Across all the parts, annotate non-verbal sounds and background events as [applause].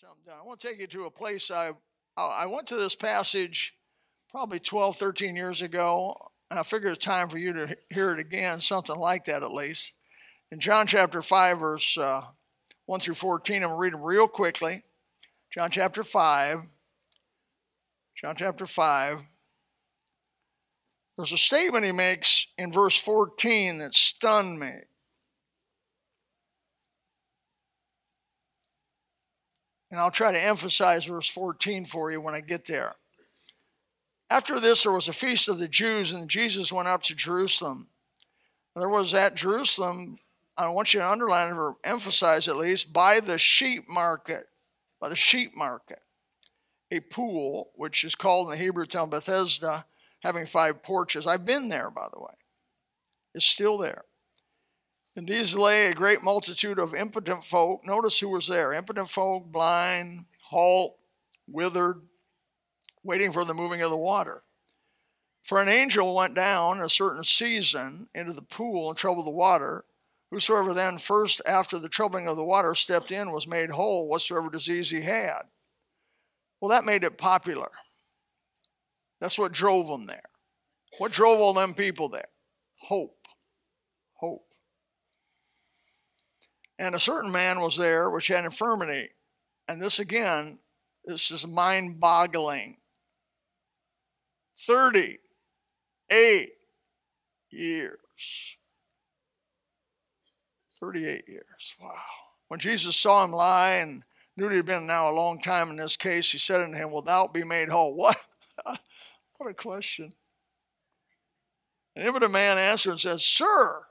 something done. I want to take you to a place I I went to this passage probably 12, 13 years ago, and I figured it's time for you to hear it again, something like that at least. In John chapter 5, verse uh, 1 through 14, I'm going to read them real quickly. John chapter 5. John chapter 5. There's a statement he makes in verse 14 that stunned me. And I'll try to emphasize verse 14 for you when I get there. After this, there was a feast of the Jews, and Jesus went up to Jerusalem. There was at Jerusalem, I want you to underline or emphasize at least, by the sheep market, by the sheep market, a pool, which is called in the Hebrew town Bethesda, having five porches. I've been there, by the way. It's still there. In these lay a great multitude of impotent folk. Notice who was there impotent folk, blind, halt, withered, waiting for the moving of the water. For an angel went down a certain season into the pool and troubled the water. Whosoever then first after the troubling of the water stepped in was made whole, whatsoever disease he had. Well, that made it popular. That's what drove them there. What drove all them people there? Hope. Hope. And a certain man was there which had infirmity. And this again, this is mind boggling. 38 years. 38 years. Wow. When Jesus saw him lie and knew he had been now a long time in this case, he said unto him, Will thou be made whole? [laughs] What? what a question. And the man answered and said, Sir,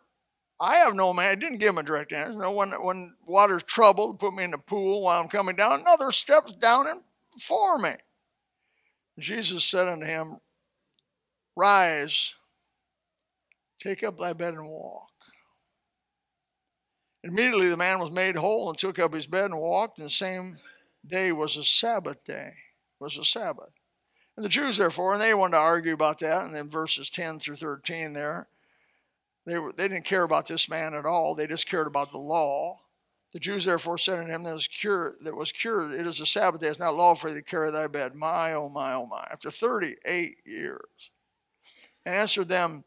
I have no man. I didn't give him a direct answer. No, when when water's troubled, put me in the pool while I'm coming down. Another steps down and before me. Jesus said unto him, Rise, take up thy bed and walk. Immediately the man was made whole and took up his bed and walked. And the same day was a Sabbath day. Was a Sabbath. And the Jews, therefore, and they wanted to argue about that, and then verses 10 through 13 there they, were, they didn't care about this man at all. They just cared about the law. The Jews therefore said unto him that was cured, that was cured, it is a Sabbath day, it's not lawful for thee to carry thy bed. My, oh my, oh my. After 38 years. And answered them,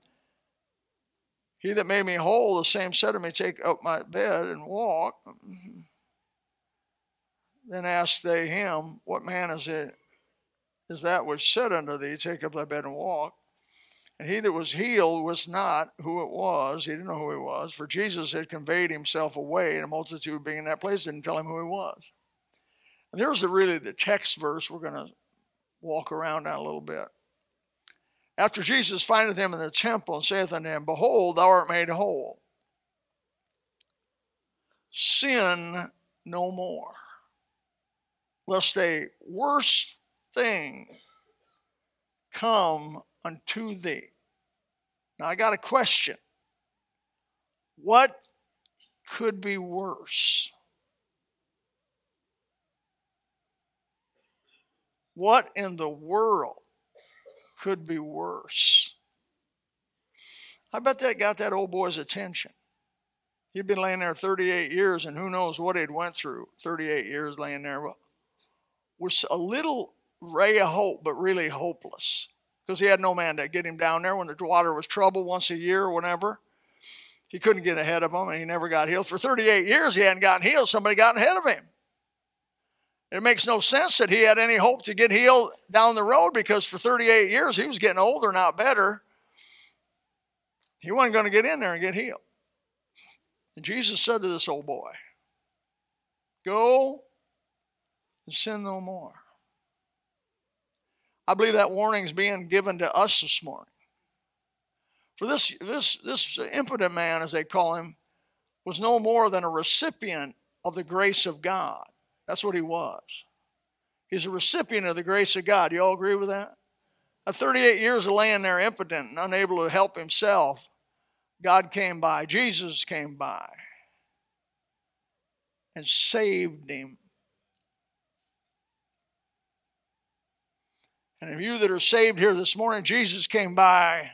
He that made me whole, the same said to me, Take up my bed and walk. Then asked they him, What man is it? Is that which said unto thee, Take up thy bed and walk? And he that was healed was not who it was. He didn't know who he was, for Jesus had conveyed himself away, and a multitude being in that place didn't tell him who he was. And there's the, really the text verse we're going to walk around on a little bit. After Jesus findeth him in the temple and saith unto him, Behold, thou art made whole. Sin no more, lest a worse thing come unto thee. Now, I got a question. What could be worse? What in the world could be worse? I bet that got that old boy's attention. He'd been laying there 38 years, and who knows what he'd went through 38 years laying there. Was a little ray of hope, but really hopeless because he had no man to get him down there when the water was troubled once a year or whatever. He couldn't get ahead of him, and he never got healed. For 38 years, he hadn't gotten healed. Somebody got ahead of him. It makes no sense that he had any hope to get healed down the road because for 38 years he was getting older, not better. He wasn't going to get in there and get healed. And Jesus said to this old boy, Go and sin no more. I believe that warning is being given to us this morning. For this, this, this impotent man, as they call him, was no more than a recipient of the grace of God. That's what he was. He's a recipient of the grace of God. You all agree with that? At 38 years of laying there impotent and unable to help himself, God came by, Jesus came by and saved him And if you that are saved here this morning, Jesus came by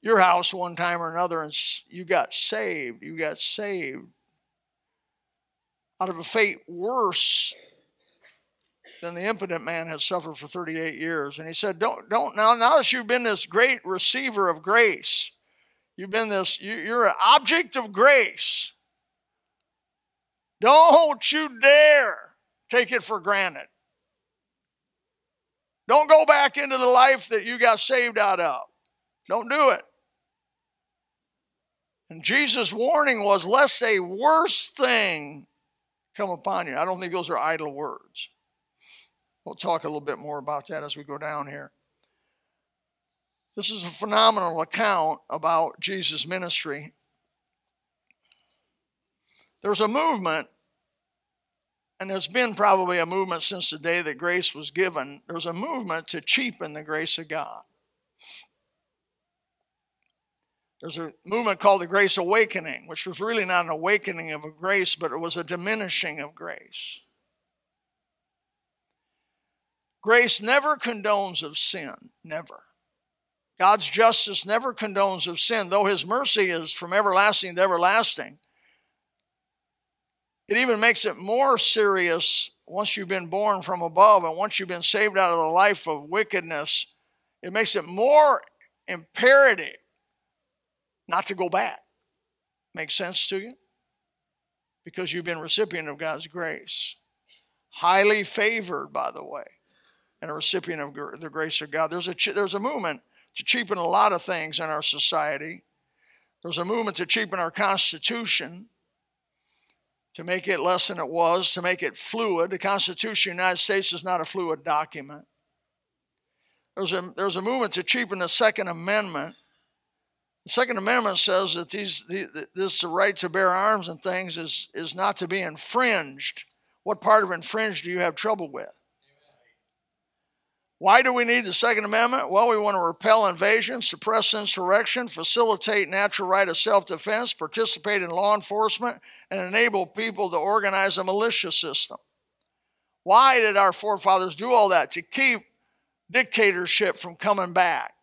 your house one time or another and you got saved. You got saved out of a fate worse than the impotent man had suffered for 38 years. And he said, Don't, don't, now, now that you've been this great receiver of grace, you've been this, you, you're an object of grace. Don't you dare take it for granted. Don't go back into the life that you got saved out of. Don't do it. And Jesus' warning was, lest a worse thing come upon you. I don't think those are idle words. We'll talk a little bit more about that as we go down here. This is a phenomenal account about Jesus' ministry. There's a movement, and there's been probably a movement since the day that grace was given. There's a movement to cheapen the grace of God. There's a movement called the Grace Awakening, which was really not an awakening of grace, but it was a diminishing of grace. Grace never condones of sin, never. God's justice never condones of sin, though his mercy is from everlasting to everlasting. It even makes it more serious once you've been born from above and once you've been saved out of the life of wickedness. It makes it more imperative not to go back. Makes sense to you? Because you've been recipient of God's grace. Highly favored, by the way, and a recipient of the grace of God. There's a, there's a movement to cheapen a lot of things in our society. There's a movement to cheapen our Constitution, to make it less than it was, to make it fluid. The Constitution of the United States is not a fluid document. There's a, there's a movement to cheapen the Second Amendment the Second Amendment says that these, the, this right to bear arms and things is, is not to be infringed. What part of infringed do you have trouble with? Why do we need the Second Amendment? Well, we want to repel invasion, suppress insurrection, facilitate natural right of self defense, participate in law enforcement, and enable people to organize a militia system. Why did our forefathers do all that? To keep dictatorship from coming back.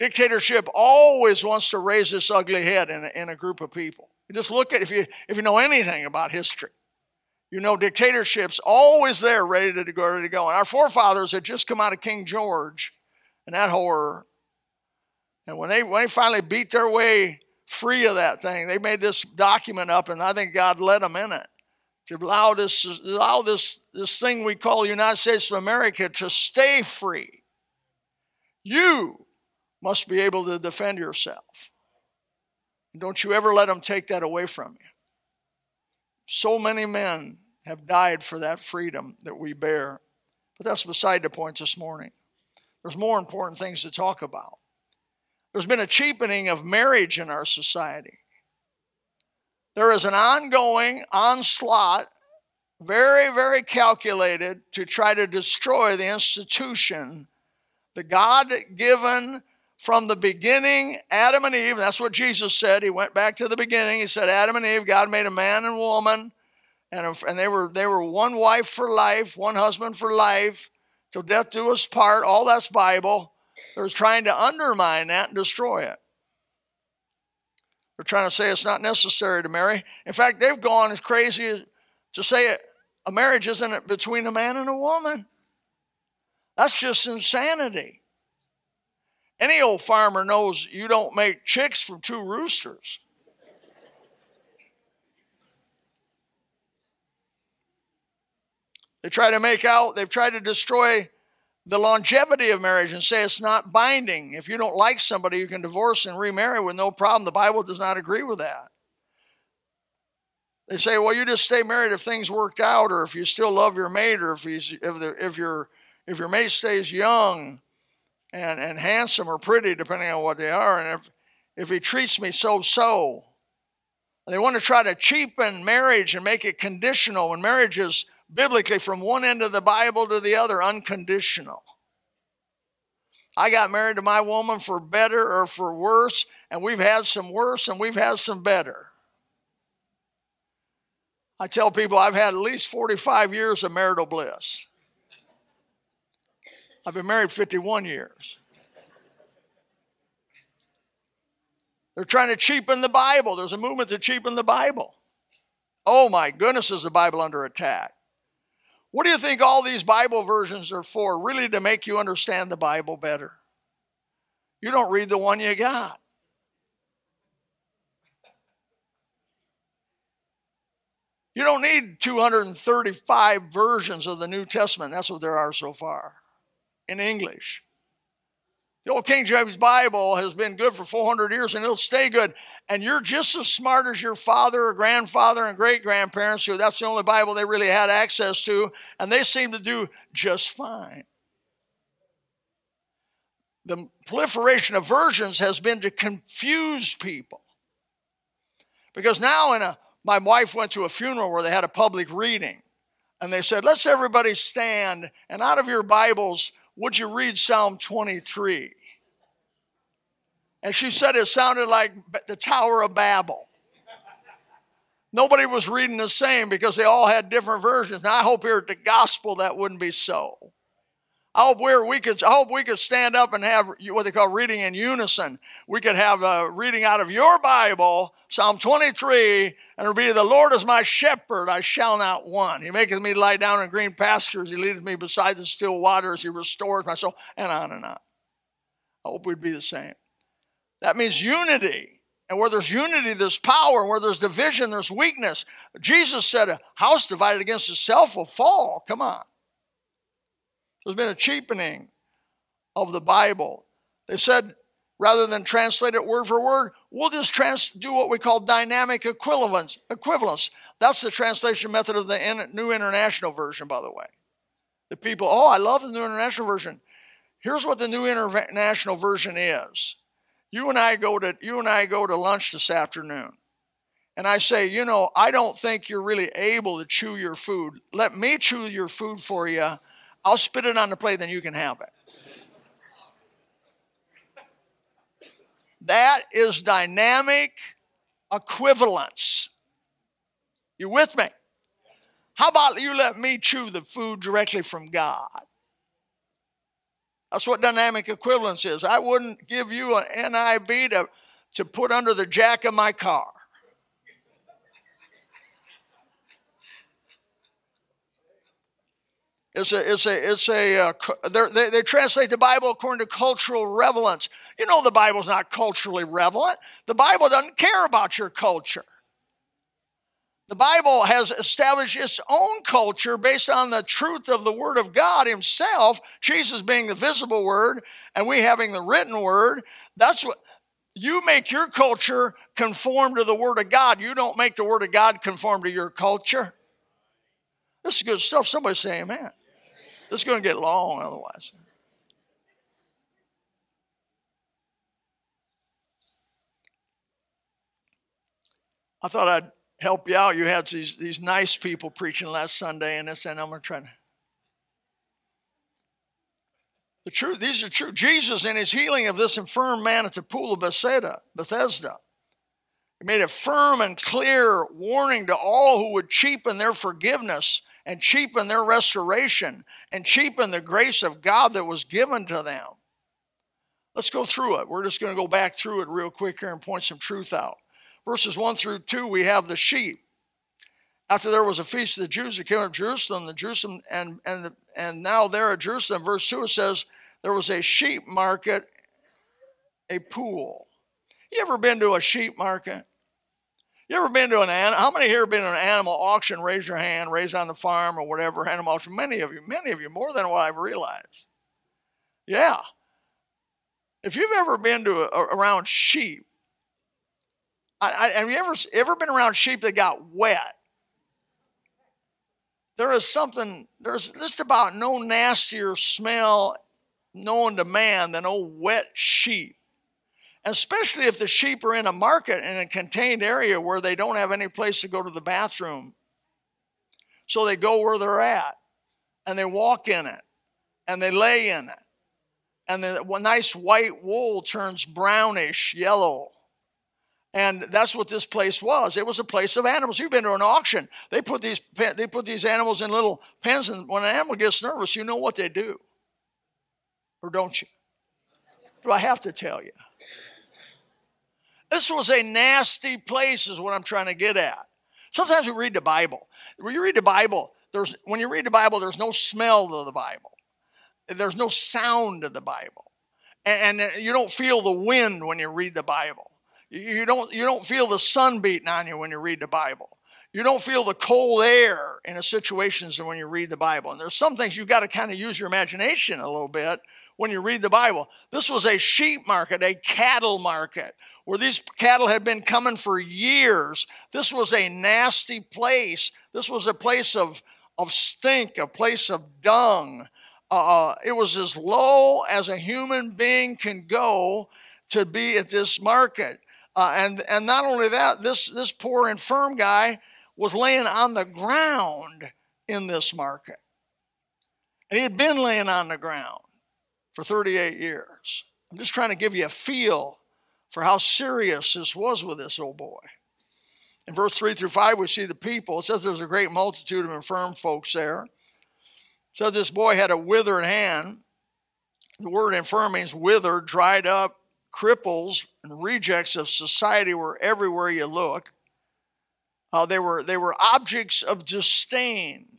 Dictatorship always wants to raise its ugly head in a, in a group of people. You just look at if you if you know anything about history, you know dictatorship's always there, ready to go, ready to go. And our forefathers had just come out of King George and that horror. And when they when they finally beat their way free of that thing, they made this document up, and I think God led them in it to allow this allow this this thing we call the United States of America to stay free. You must be able to defend yourself. Don't you ever let them take that away from you. So many men have died for that freedom that we bear. But that's beside the point this morning. There's more important things to talk about. There's been a cheapening of marriage in our society. There is an ongoing onslaught, very, very calculated to try to destroy the institution, the God given from the beginning, Adam and Eve, that's what Jesus said. He went back to the beginning. He said, Adam and Eve, God made a man and woman, and, and they, were, they were one wife for life, one husband for life, till death do us part. All that's Bible. They're trying to undermine that and destroy it. They're trying to say it's not necessary to marry. In fact, they've gone as crazy to say a marriage isn't between a man and a woman. That's just insanity. Any old farmer knows you don't make chicks from two roosters. They try to make out, they've tried to destroy the longevity of marriage and say it's not binding. If you don't like somebody, you can divorce and remarry with no problem. The Bible does not agree with that. They say, well, you just stay married if things worked out, or if you still love your mate, or if, he's, if, the, if, your, if your mate stays young and, and handsome or pretty, depending on what they are. And if, if he treats me so so, they want to try to cheapen marriage and make it conditional when marriage is biblically from one end of the Bible to the other unconditional. I got married to my woman for better or for worse, and we've had some worse and we've had some better. I tell people I've had at least 45 years of marital bliss. I've been married 51 years. They're trying to cheapen the Bible. There's a movement to cheapen the Bible. Oh my goodness, is the Bible under attack? What do you think all these Bible versions are for? Really to make you understand the Bible better. You don't read the one you got. You don't need 235 versions of the New Testament. That's what there are so far in English. The old King James Bible has been good for 400 years and it'll stay good. And you're just as smart as your father or grandfather and great grandparents, who that's the only Bible they really had access to, and they seem to do just fine. The proliferation of versions has been to confuse people. Because now, in a my wife went to a funeral where they had a public reading. And they said, Let's everybody stand. And out of your Bibles, would you read Psalm 23? And she said it sounded like the Tower of Babel. Nobody was reading the same because they all had different versions. And I hope here at the gospel that wouldn't be so. I hope we could. I hope we could stand up and have what they call reading in unison. We could have a reading out of your Bible, Psalm 23, and it'll be, "The Lord is my shepherd; I shall not want. He maketh me lie down in green pastures. He leadeth me beside the still waters. He restores my soul." And on and on. I hope we'd be the same. That means unity. And where there's unity, there's power. Where there's division, there's weakness. Jesus said, "A house divided against itself will fall." Come on. There's been a cheapening of the Bible. They said, rather than translate it word for word, we'll just trans- do what we call dynamic equivalence. Equivalence. That's the translation method of the New International Version, by the way. The people, oh, I love the New International Version. Here's what the New International Version is. You and I go to you and I go to lunch this afternoon. And I say, you know, I don't think you're really able to chew your food. Let me chew your food for you I'll spit it on the plate, then you can have it. That is dynamic equivalence. You with me? How about you let me chew the food directly from God? That's what dynamic equivalence is. I wouldn't give you an NIV to, to put under the jack of my car. It's a, it's a, it's a, uh, they, they translate the Bible according to cultural relevance. You know, the Bible's not culturally relevant. The Bible doesn't care about your culture. The Bible has established its own culture based on the truth of the Word of God Himself, Jesus being the visible Word, and we having the written Word. That's what you make your culture conform to the Word of God. You don't make the Word of God conform to your culture. This is good stuff. Somebody say amen. It's going to get long otherwise. I thought I'd help you out. You had these, these nice people preaching last Sunday, and this, and I'm going to try to. The truth, these are true. Jesus, in his healing of this infirm man at the pool of Bethesda, Bethesda, he made a firm and clear warning to all who would cheapen their forgiveness and cheapen their restoration and cheapen the grace of God that was given to them. Let's go through it. We're just going to go back through it real quick here and point some truth out. Verses 1 through 2, we have the sheep. After there was a feast of the Jews that came to Jerusalem, the Jerusalem and and and now there at Jerusalem, verse 2 it says there was a sheep market, a pool. You ever been to a sheep market? You ever been to an animal? How many here have been to an animal auction? Raise your hand, raise on the farm or whatever animal auction. Many of you, many of you, more than what I've realized. Yeah. If you've ever been to a, around sheep, I, I, have you ever ever been around sheep that got wet? There is something. There's just about no nastier smell known to man than old wet sheep especially if the sheep are in a market in a contained area where they don't have any place to go to the bathroom. So they go where they're at and they walk in it and they lay in it. And the nice white wool turns brownish yellow. And that's what this place was. It was a place of animals. You've been to an auction. They put these they put these animals in little pens, and when an animal gets nervous, you know what they do, or don't you? Do I have to tell you? This was a nasty place, is what I'm trying to get at. Sometimes we read the Bible. When you read the Bible, there's when you read the Bible, there's no smell to the Bible. There's no sound to the Bible. And, and you don't feel the wind when you read the Bible. You don't, you don't feel the sun beating on you when you read the Bible. You don't feel the cold air in a situations when you read the Bible. And there's some things you've got to kind of use your imagination a little bit when you read the Bible. This was a sheep market, a cattle market, where these cattle had been coming for years. This was a nasty place. This was a place of, of stink, a place of dung. Uh, it was as low as a human being can go to be at this market. Uh, and, and not only that, this, this poor infirm guy was laying on the ground in this market. And he had been laying on the ground for 38 years. I'm just trying to give you a feel for how serious this was with this old boy. In verse 3 through 5, we see the people. It says there's a great multitude of infirm folks there. It says this boy had a withered hand. The word infirm means withered, dried up, cripples, and rejects of society were everywhere you look. Uh, they were they were objects of disdain.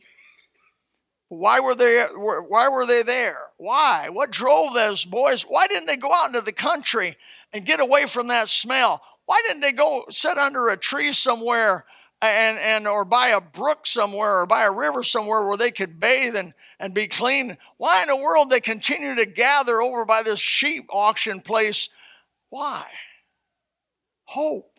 Why were they Why were they there? Why? What drove those boys? Why didn't they go out into the country and get away from that smell? Why didn't they go sit under a tree somewhere and and or by a brook somewhere or by a river somewhere where they could bathe and and be clean? Why in the world they continue to gather over by this sheep auction place? Why? Hope.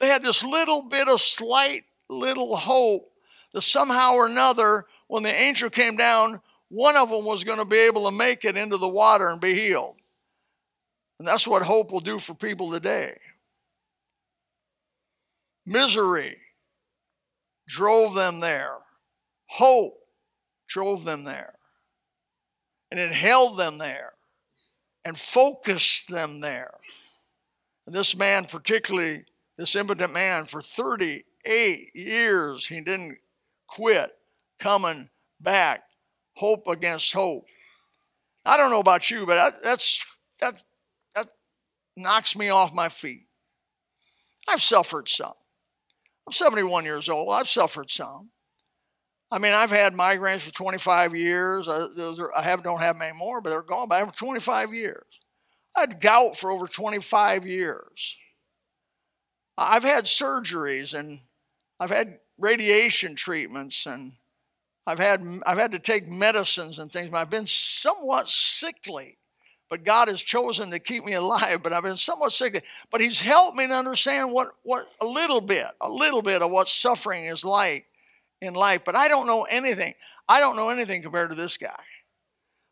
They had this little bit of slight little hope that somehow or another, when the angel came down, one of them was going to be able to make it into the water and be healed. And that's what hope will do for people today. Misery drove them there, hope drove them there, and it held them there and focused them there. And this man, particularly this impotent man for 38 years. He didn't quit coming back. Hope against hope. I don't know about you, but that's that that knocks me off my feet. I've suffered some. I'm 71 years old. I've suffered some. I mean, I've had migraines for 25 years. I, are, I have, don't have them anymore, but they're gone by for 25 years. I had gout for over 25 years. I've had surgeries and I've had radiation treatments and I've had I've had to take medicines and things. but I've been somewhat sickly, but God has chosen to keep me alive. But I've been somewhat sickly. But He's helped me to understand what what a little bit, a little bit of what suffering is like in life. But I don't know anything. I don't know anything compared to this guy.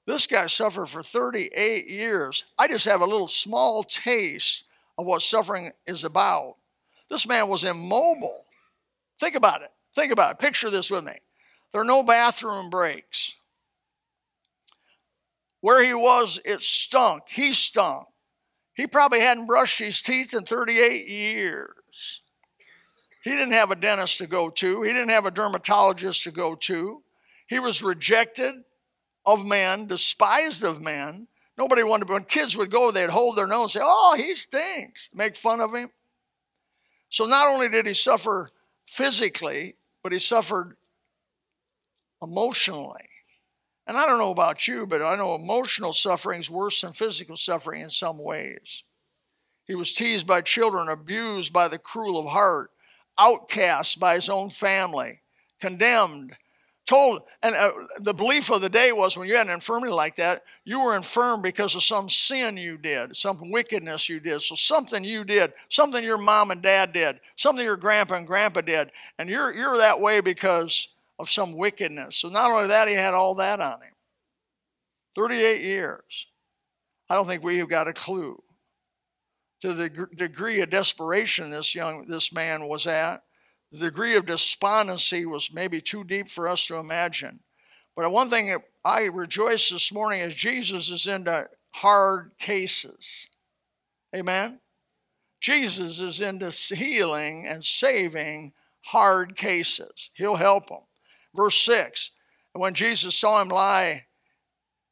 This guy suffered for 38 years. I just have a little small taste of what suffering is about. This man was immobile. Think about it. Think about it. Picture this with me. There are no bathroom breaks. Where he was, it stunk. He stunk. He probably hadn't brushed his teeth in 38 years. He didn't have a dentist to go to, he didn't have a dermatologist to go to. He was rejected of men, despised of men. Nobody wanted, when kids would go, they'd hold their nose and say, Oh, he stinks, make fun of him. So not only did he suffer physically, but he suffered emotionally. And I don't know about you, but I know emotional suffering is worse than physical suffering in some ways. He was teased by children, abused by the cruel of heart, outcast by his own family, condemned, told, and uh, the belief of the day was when you had an infirmity like that, you were infirm because of some sin you did, some wickedness you did. So something you did, something your mom and dad did, something your grandpa and grandpa did, and you're you're that way because of some wickedness. So not only that, he had all that on him. 38 years. I don't think we have got a clue to the degree of desperation this young this man was at the degree of despondency was maybe too deep for us to imagine. But one thing that I rejoice this morning is Jesus is into hard cases. Amen? Jesus is into healing and saving hard cases. He'll help them. Verse 6 And When Jesus saw him lie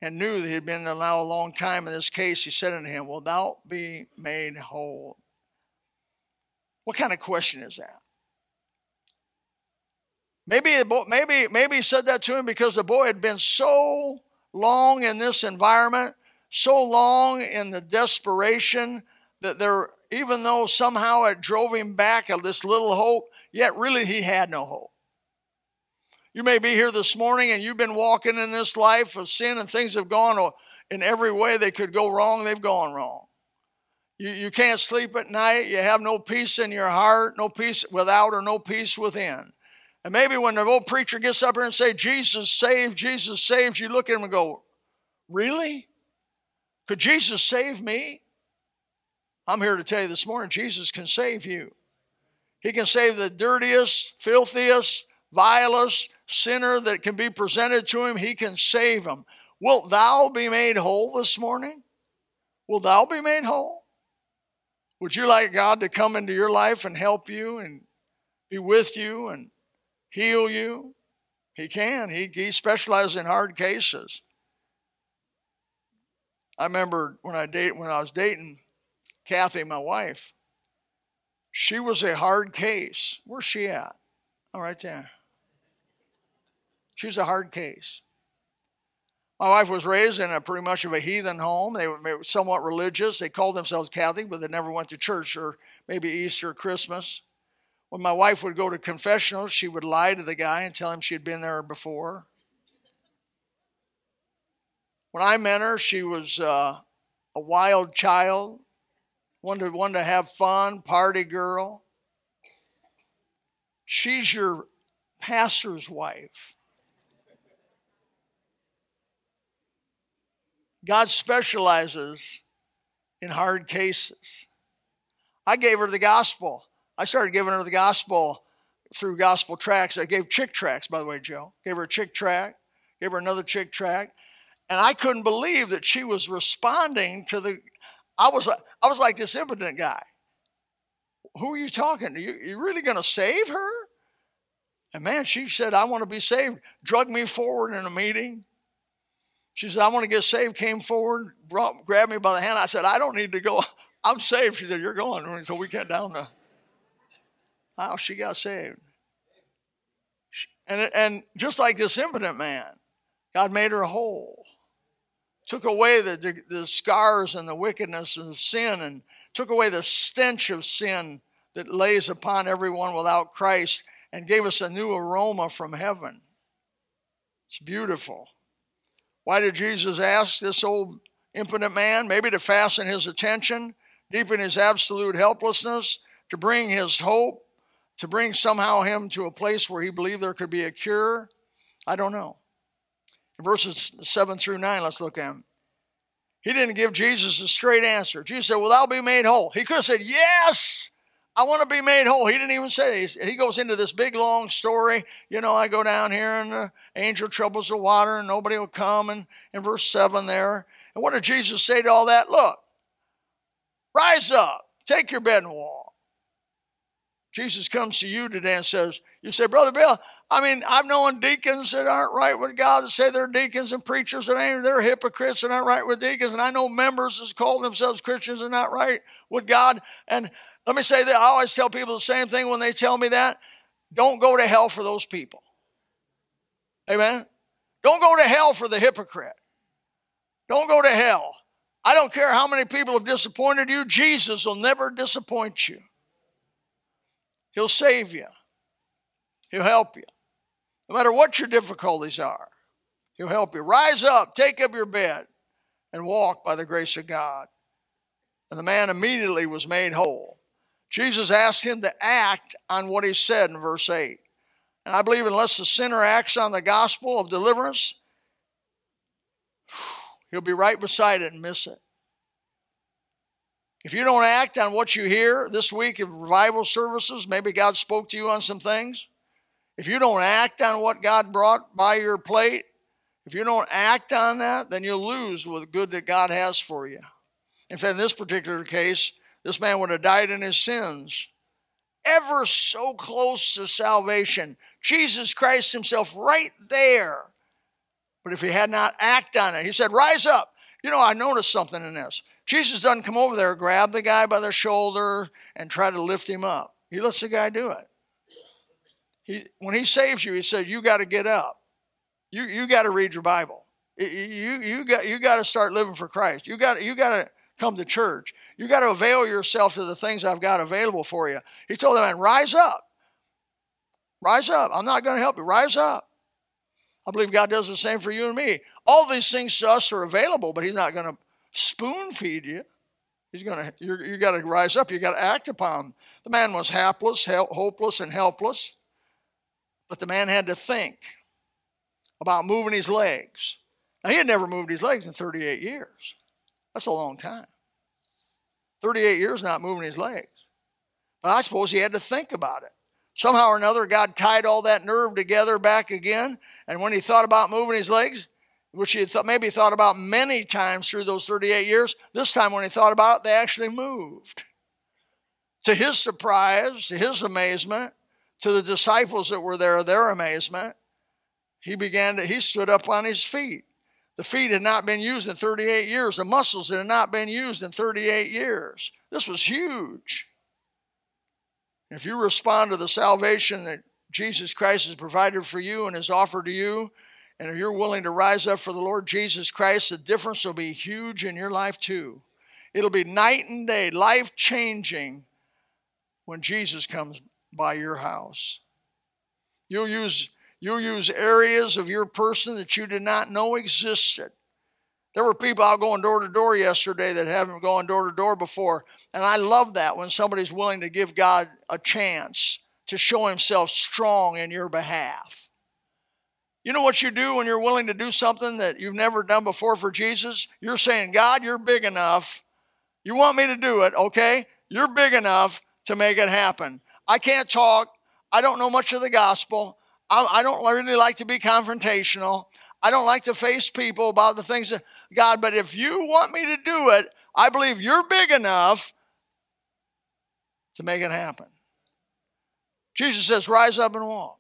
and knew that he had been now a long time in this case, he said unto him, Will thou be made whole? What kind of question is that? Maybe, maybe, maybe he said that to him because the boy had been so long in this environment, so long in the desperation that there, even though somehow it drove him back of this little hope, yet really he had no hope. You may be here this morning and you've been walking in this life of sin and things have gone in every way they could go wrong, they've gone wrong. You, you can't sleep at night. You have no peace in your heart, no peace without or no peace within. And maybe when the old preacher gets up here and say, Jesus saves, Jesus saves, you look at him and go, Really? Could Jesus save me? I'm here to tell you this morning, Jesus can save you. He can save the dirtiest, filthiest, vilest sinner that can be presented to him. He can save him. Wilt thou be made whole this morning? Will thou be made whole? Would you like God to come into your life and help you and be with you and heal you? He can. He, he specializes in hard cases. I remember when I date when I was dating Kathy, my wife. She was a hard case. Where's she at? Oh, right there. She was a hard case. My wife was raised in a pretty much of a heathen home. They were somewhat religious. They called themselves Catholic, but they never went to church or maybe Easter or Christmas. When my wife would go to confessional, she would lie to the guy and tell him she had been there before. When I met her, she was uh, a wild child, wanted, wanted to have fun, party girl. She's your pastor's wife. God specializes in hard cases. I gave her the gospel. I started giving her the gospel through gospel tracts. I gave Chick tracts, by the way, Joe. Gave her a Chick tract, gave her another Chick tract. And I couldn't believe that she was responding to the I was I was like this impotent guy. Who are you talking to? You, you really gonna save her? And man, she said, I want to be saved. Drug me forward in a meeting. She said, I want to get saved, came forward, brought, grabbed me by the hand. I said, I don't need to go. I'm saved. She said, You're going. So we got down the Oh, she got saved. And, and just like this impotent man, God made her whole. Took away the, the, the scars and the wickedness of sin and took away the stench of sin that lays upon everyone without Christ and gave us a new aroma from heaven. It's beautiful. Why did Jesus ask this old impotent man? Maybe to fasten his attention, deepen his absolute helplessness, to bring his hope, to bring somehow him to a place where he believed there could be a cure. I don't know. In verses 7 through 9, let's look at them. He didn't give Jesus a straight answer. Jesus said, Well, I'll be made whole. He could have said, Yes, I want to be made whole. He didn't even say He goes into this big long story. You know, I go down here and the angel troubles the water and nobody will come. And in verse 7 there. And what did Jesus say to all that? Look, rise up, take your bed and walk. Jesus comes to you today and says, You say, Brother Bill, I mean, I've known deacons that aren't right with God that say they're deacons and preachers that ain't, they're hypocrites and aren't right with deacons. And I know members that call themselves Christians and not right with God. And let me say that I always tell people the same thing when they tell me that. Don't go to hell for those people. Amen. Don't go to hell for the hypocrite. Don't go to hell. I don't care how many people have disappointed you, Jesus will never disappoint you. He'll save you, He'll help you. No matter what your difficulties are, He'll help you. Rise up, take up your bed, and walk by the grace of God. And the man immediately was made whole. Jesus asked him to act on what he said in verse 8. And I believe unless the sinner acts on the gospel of deliverance, he'll be right beside it and miss it. If you don't act on what you hear this week in revival services, maybe God spoke to you on some things. If you don't act on what God brought by your plate, if you don't act on that, then you'll lose what good that God has for you. In fact, in this particular case, this man would have died in his sins. Ever so close to salvation. Jesus Christ himself right there. But if he had not acted on it, he said, Rise up. You know, I noticed something in this. Jesus doesn't come over there, grab the guy by the shoulder, and try to lift him up. He lets the guy do it. He, when he saves you, he said, you got to get up. You, you got to read your Bible. You, you, got, you got to start living for Christ. You got, you got to come to church. You got to avail yourself to the things I've got available for you. He told the man, rise up. Rise up. I'm not going to help you. Rise up. I believe God does the same for you and me. All these things to us are available, but He's not going to spoon feed you. He's going to, you got to rise up. You got to act upon them. The man was hapless, hopeless, and helpless, but the man had to think about moving his legs. Now, he had never moved his legs in 38 years. That's a long time. 38 years not moving his legs. But I suppose he had to think about it. Somehow or another, God tied all that nerve together back again. And when he thought about moving his legs, which he thought, maybe thought about many times through those 38 years, this time when he thought about it, they actually moved. To his surprise, to his amazement, to the disciples that were there, their amazement, he began to, he stood up on his feet. The feet had not been used in 38 years. The muscles had not been used in 38 years. This was huge. If you respond to the salvation that Jesus Christ has provided for you and has offered to you, and if you're willing to rise up for the Lord Jesus Christ, the difference will be huge in your life too. It'll be night and day, life changing when Jesus comes by your house. You'll use You'll use areas of your person that you did not know existed. There were people out going door to door yesterday that haven't gone door to door before. And I love that when somebody's willing to give God a chance to show himself strong in your behalf. You know what you do when you're willing to do something that you've never done before for Jesus? You're saying, God, you're big enough. You want me to do it, okay? You're big enough to make it happen. I can't talk. I don't know much of the gospel. I, don't really like to be confrontational. I don't like to face people about the things that God, but if you want me to do it, I believe you're big enough to make it happen. Jesus says, Rise up and walk.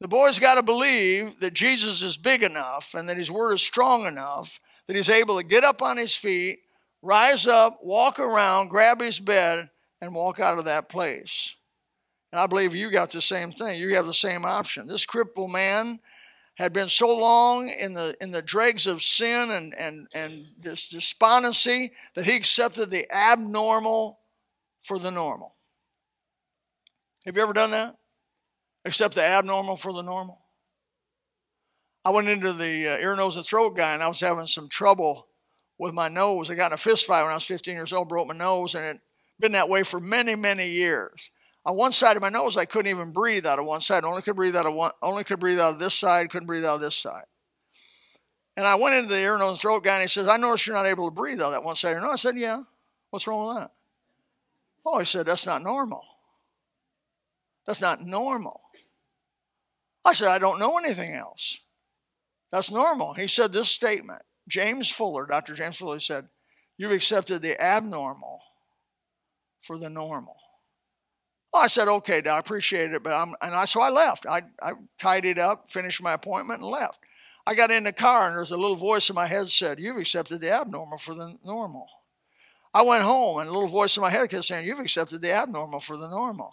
The boy's got to believe that Jesus is big enough and that his word is strong enough that he's able to get up on his feet, rise up, walk around, grab his bed, and walk out of that place. And I believe you got the same thing. You have the same option. This crippled man had been so long in the in the dregs of sin and and and this despondency that he accepted the abnormal for the normal. Have you ever done that? Accept the abnormal for the normal. I went into the uh, ear, nose, and throat guy, and I was having some trouble with my nose. I got in a fist fight when I was 15 years old, broke my nose, and it been that way for many, many years on one side of my nose, I couldn't even breathe out of one side. Only could breathe out of one. Only could breathe out of this side. Couldn't breathe out of this side. And I went into the ear, nose, throat guy, and he says, "I noticed you're not able to breathe out that one side." No, I said, "Yeah. What's wrong with that?" Oh, he said, "That's not normal. That's not normal." I said, "I don't know anything else. That's normal." He said this statement. James Fuller, Dr. James Fuller, said, "You've accepted the abnormal for the normal." Well, I said, okay, I appreciate it, but I'm, and I, so I left. I, I tidied up, finished my appointment, and left. I got in the car, and there's a little voice in my head said, You've accepted the abnormal for the normal. I went home, and a little voice in my head kept saying, You've accepted the abnormal for the normal.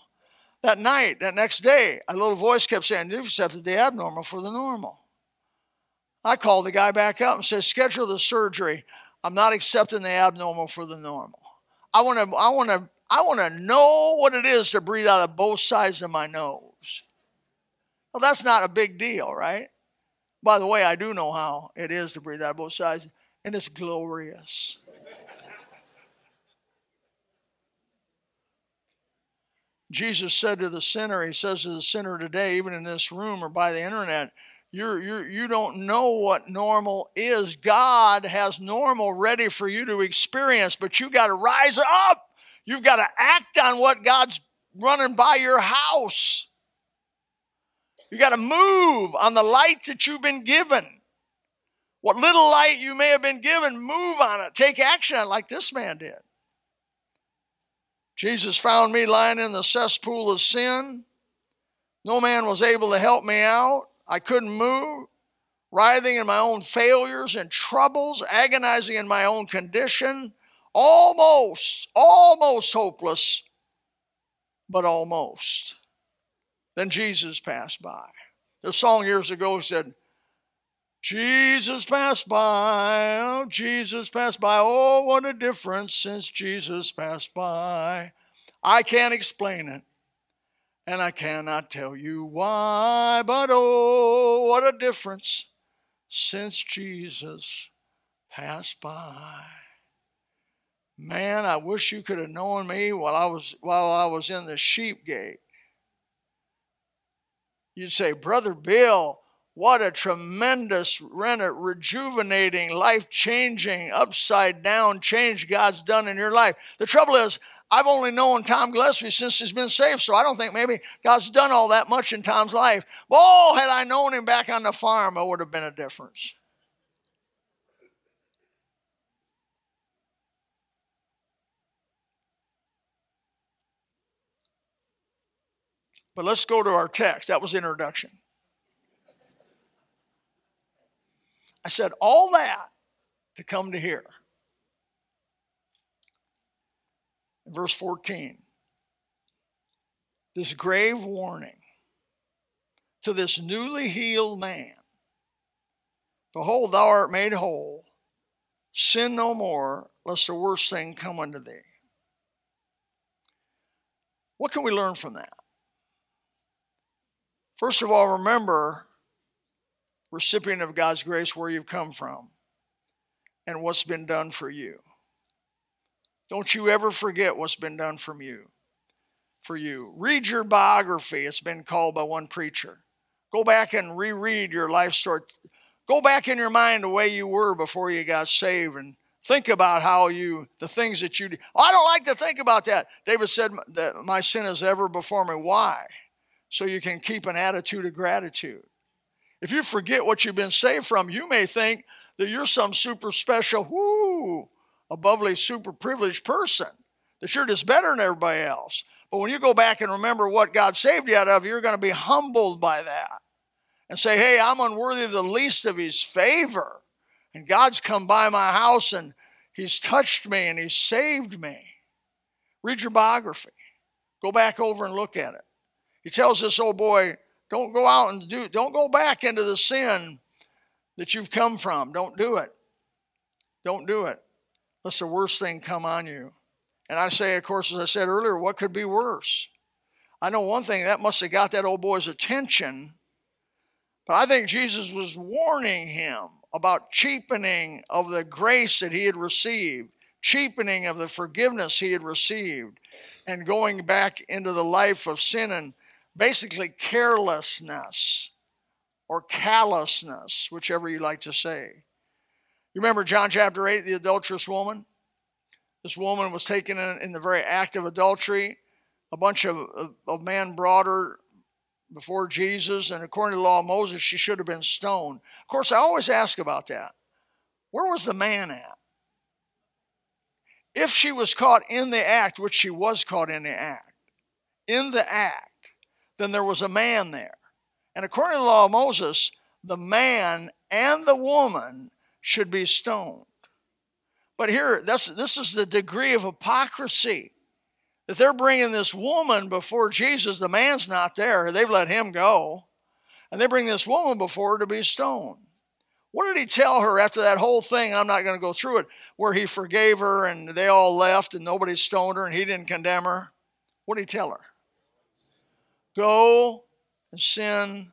That night, that next day, a little voice kept saying, You've accepted the abnormal for the normal. I called the guy back up and said, Schedule the surgery. I'm not accepting the abnormal for the normal. I want to I want to I want to know what it is to breathe out of both sides of my nose. Well, that's not a big deal, right? By the way, I do know how it is to breathe out of both sides, and it's glorious. Jesus said to the sinner, He says to the sinner today, even in this room or by the internet, you're, you're, you don't know what normal is. God has normal ready for you to experience, but you got to rise up. You've got to act on what God's running by your house. You got to move on the light that you've been given. What little light you may have been given, move on it. Take action on it like this man did. Jesus found me lying in the cesspool of sin. No man was able to help me out. I couldn't move, writhing in my own failures and troubles, agonizing in my own condition almost, almost hopeless, but almost. Then Jesus passed by. Their song years ago said, Jesus passed by, oh, Jesus passed by. Oh, what a difference since Jesus passed by. I can't explain it, and I cannot tell you why, but oh, what a difference since Jesus passed by. Man, I wish you could have known me while I was while I was in the sheep gate. You'd say, Brother Bill, what a tremendous, rejuvenating, life changing, upside down change God's done in your life. The trouble is, I've only known Tom Gillespie since he's been saved, so I don't think maybe God's done all that much in Tom's life. Oh, had I known him back on the farm, it would have been a difference. But let's go to our text. That was introduction. I said all that to come to here. verse 14. This grave warning to this newly healed man Behold, thou art made whole. Sin no more, lest the worst thing come unto thee. What can we learn from that? First of all, remember, recipient of God's grace, where you've come from and what's been done for you. Don't you ever forget what's been done from you. For you. Read your biography, it's been called by one preacher. Go back and reread your life story. Go back in your mind the way you were before you got saved and think about how you, the things that you did. I don't like to think about that. David said that my sin is ever before me. Why? So you can keep an attitude of gratitude. If you forget what you've been saved from, you may think that you're some super special, whoo, abovely super privileged person, that you're just better than everybody else. But when you go back and remember what God saved you out of, you're going to be humbled by that and say, hey, I'm unworthy of the least of his favor. And God's come by my house and he's touched me and he's saved me. Read your biography. Go back over and look at it. He tells this old oh, boy, don't go out and do, don't go back into the sin that you've come from. Don't do it. Don't do it. Lest the worst thing come on you. And I say, of course, as I said earlier, what could be worse? I know one thing that must have got that old boy's attention but I think Jesus was warning him about cheapening of the grace that he had received, cheapening of the forgiveness he had received, and going back into the life of sin and basically carelessness or callousness, whichever you like to say. You remember John chapter 8, the adulterous woman? This woman was taken in, in the very act of adultery. A bunch of, of, of men brought her before Jesus, and according to the law of Moses, she should have been stoned. Of course, I always ask about that. Where was the man at? If she was caught in the act, which she was caught in the act, in the act, then there was a man there. And according to the law of Moses, the man and the woman should be stoned. But here, this, this is the degree of hypocrisy that they're bringing this woman before Jesus. The man's not there, they've let him go. And they bring this woman before to be stoned. What did he tell her after that whole thing? I'm not going to go through it, where he forgave her and they all left and nobody stoned her and he didn't condemn her. What did he tell her? Go and sin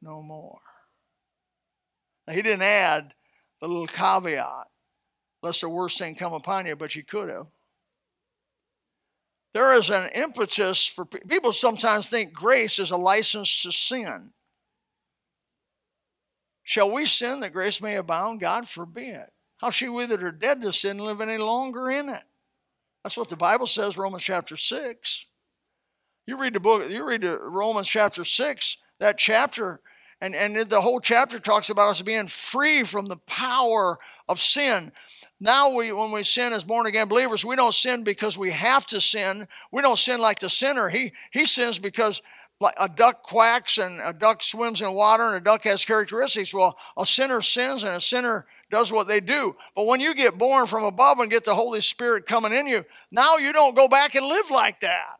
no more. Now, he didn't add the little caveat, lest the worst thing come upon you, but you could have. There is an impetus for people sometimes think grace is a license to sin. Shall we sin that grace may abound? God forbid. How she withered her dead to sin live any longer in it. That's what the Bible says, Romans chapter 6. You read the book, you read Romans chapter 6, that chapter, and, and the whole chapter talks about us being free from the power of sin. Now, we, when we sin as born again believers, we don't sin because we have to sin. We don't sin like the sinner. He, he sins because like a duck quacks and a duck swims in water and a duck has characteristics. Well, a sinner sins and a sinner does what they do. But when you get born from above and get the Holy Spirit coming in you, now you don't go back and live like that.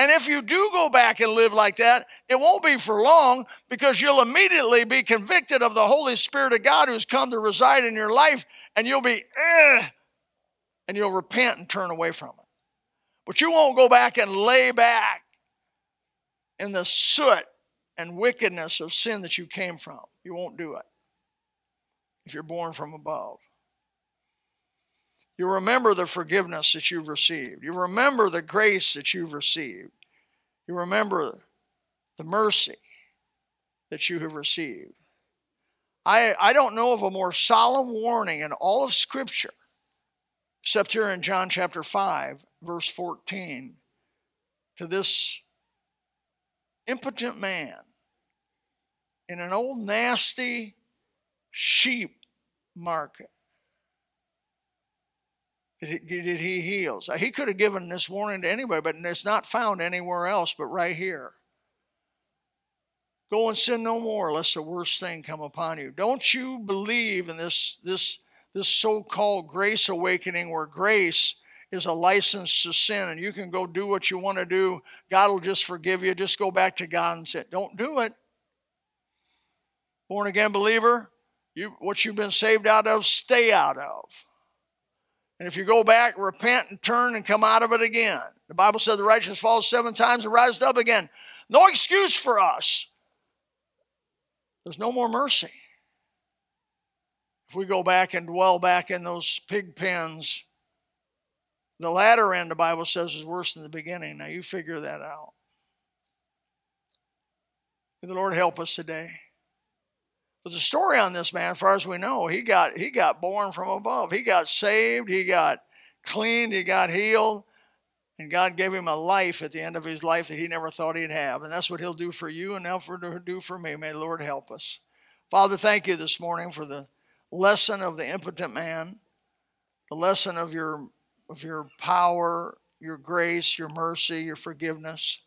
And if you do go back and live like that, it won't be for long because you'll immediately be convicted of the Holy Spirit of God who's come to reside in your life, and you'll be, eh, and you'll repent and turn away from it. But you won't go back and lay back in the soot and wickedness of sin that you came from. You won't do it if you're born from above. You remember the forgiveness that you've received. You remember the grace that you've received. You remember the mercy that you have received. I, I don't know of a more solemn warning in all of Scripture, except here in John chapter 5, verse 14, to this impotent man in an old nasty sheep market that he heals. He could have given this warning to anybody, but it's not found anywhere else but right here. Go and sin no more, lest the worst thing come upon you. Don't you believe in this, this, this so called grace awakening where grace is a license to sin and you can go do what you want to do. God will just forgive you. Just go back to God and say, Don't do it. Born again believer, you, what you've been saved out of, stay out of. And if you go back, repent and turn and come out of it again. The Bible said the righteous falls seven times and rises up again. No excuse for us. There's no more mercy. If we go back and dwell back in those pig pens, the latter end, the Bible says, is worse than the beginning. Now you figure that out. May the Lord help us today. But the story on this man, as far as we know, he got he got born from above. He got saved, he got cleaned, he got healed, and God gave him a life at the end of his life that he never thought he'd have. And that's what he'll do for you and now for do for me. May the Lord help us. Father, thank you this morning for the lesson of the impotent man, the lesson of your of your power, your grace, your mercy, your forgiveness.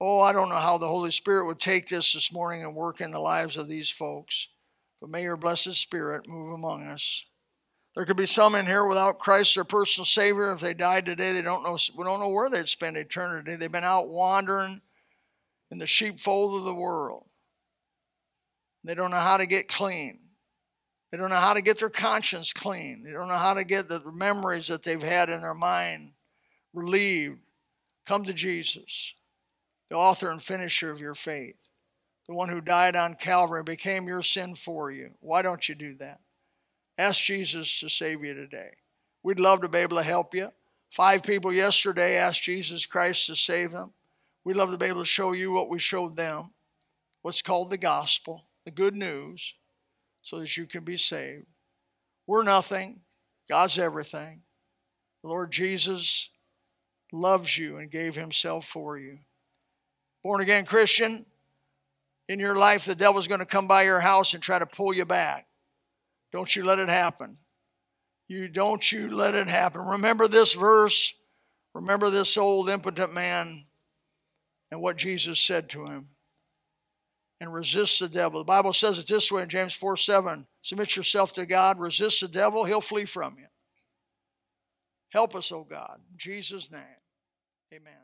Oh, I don't know how the Holy Spirit would take this this morning and work in the lives of these folks. But may your blessed Spirit move among us. There could be some in here without Christ, their personal Savior. If they died today, they don't know. We don't know where they'd spend eternity. They've been out wandering in the sheepfold of the world. They don't know how to get clean. They don't know how to get their conscience clean. They don't know how to get the memories that they've had in their mind relieved. Come to Jesus the author and finisher of your faith, the one who died on Calvary became your sin for you. Why don't you do that? Ask Jesus to save you today. We'd love to be able to help you. Five people yesterday asked Jesus Christ to save them. We'd love to be able to show you what we showed them, what's called the gospel, the good news, so that you can be saved. We're nothing, God's everything. The Lord Jesus loves you and gave himself for you born again Christian, in your life, the devil's going to come by your house and try to pull you back. Don't you let it happen. You don't you let it happen. Remember this verse. Remember this old impotent man and what Jesus said to him. And resist the devil. The Bible says it this way in James 4 7. Submit yourself to God, resist the devil, he'll flee from you. Help us, O oh God. In Jesus' name. Amen.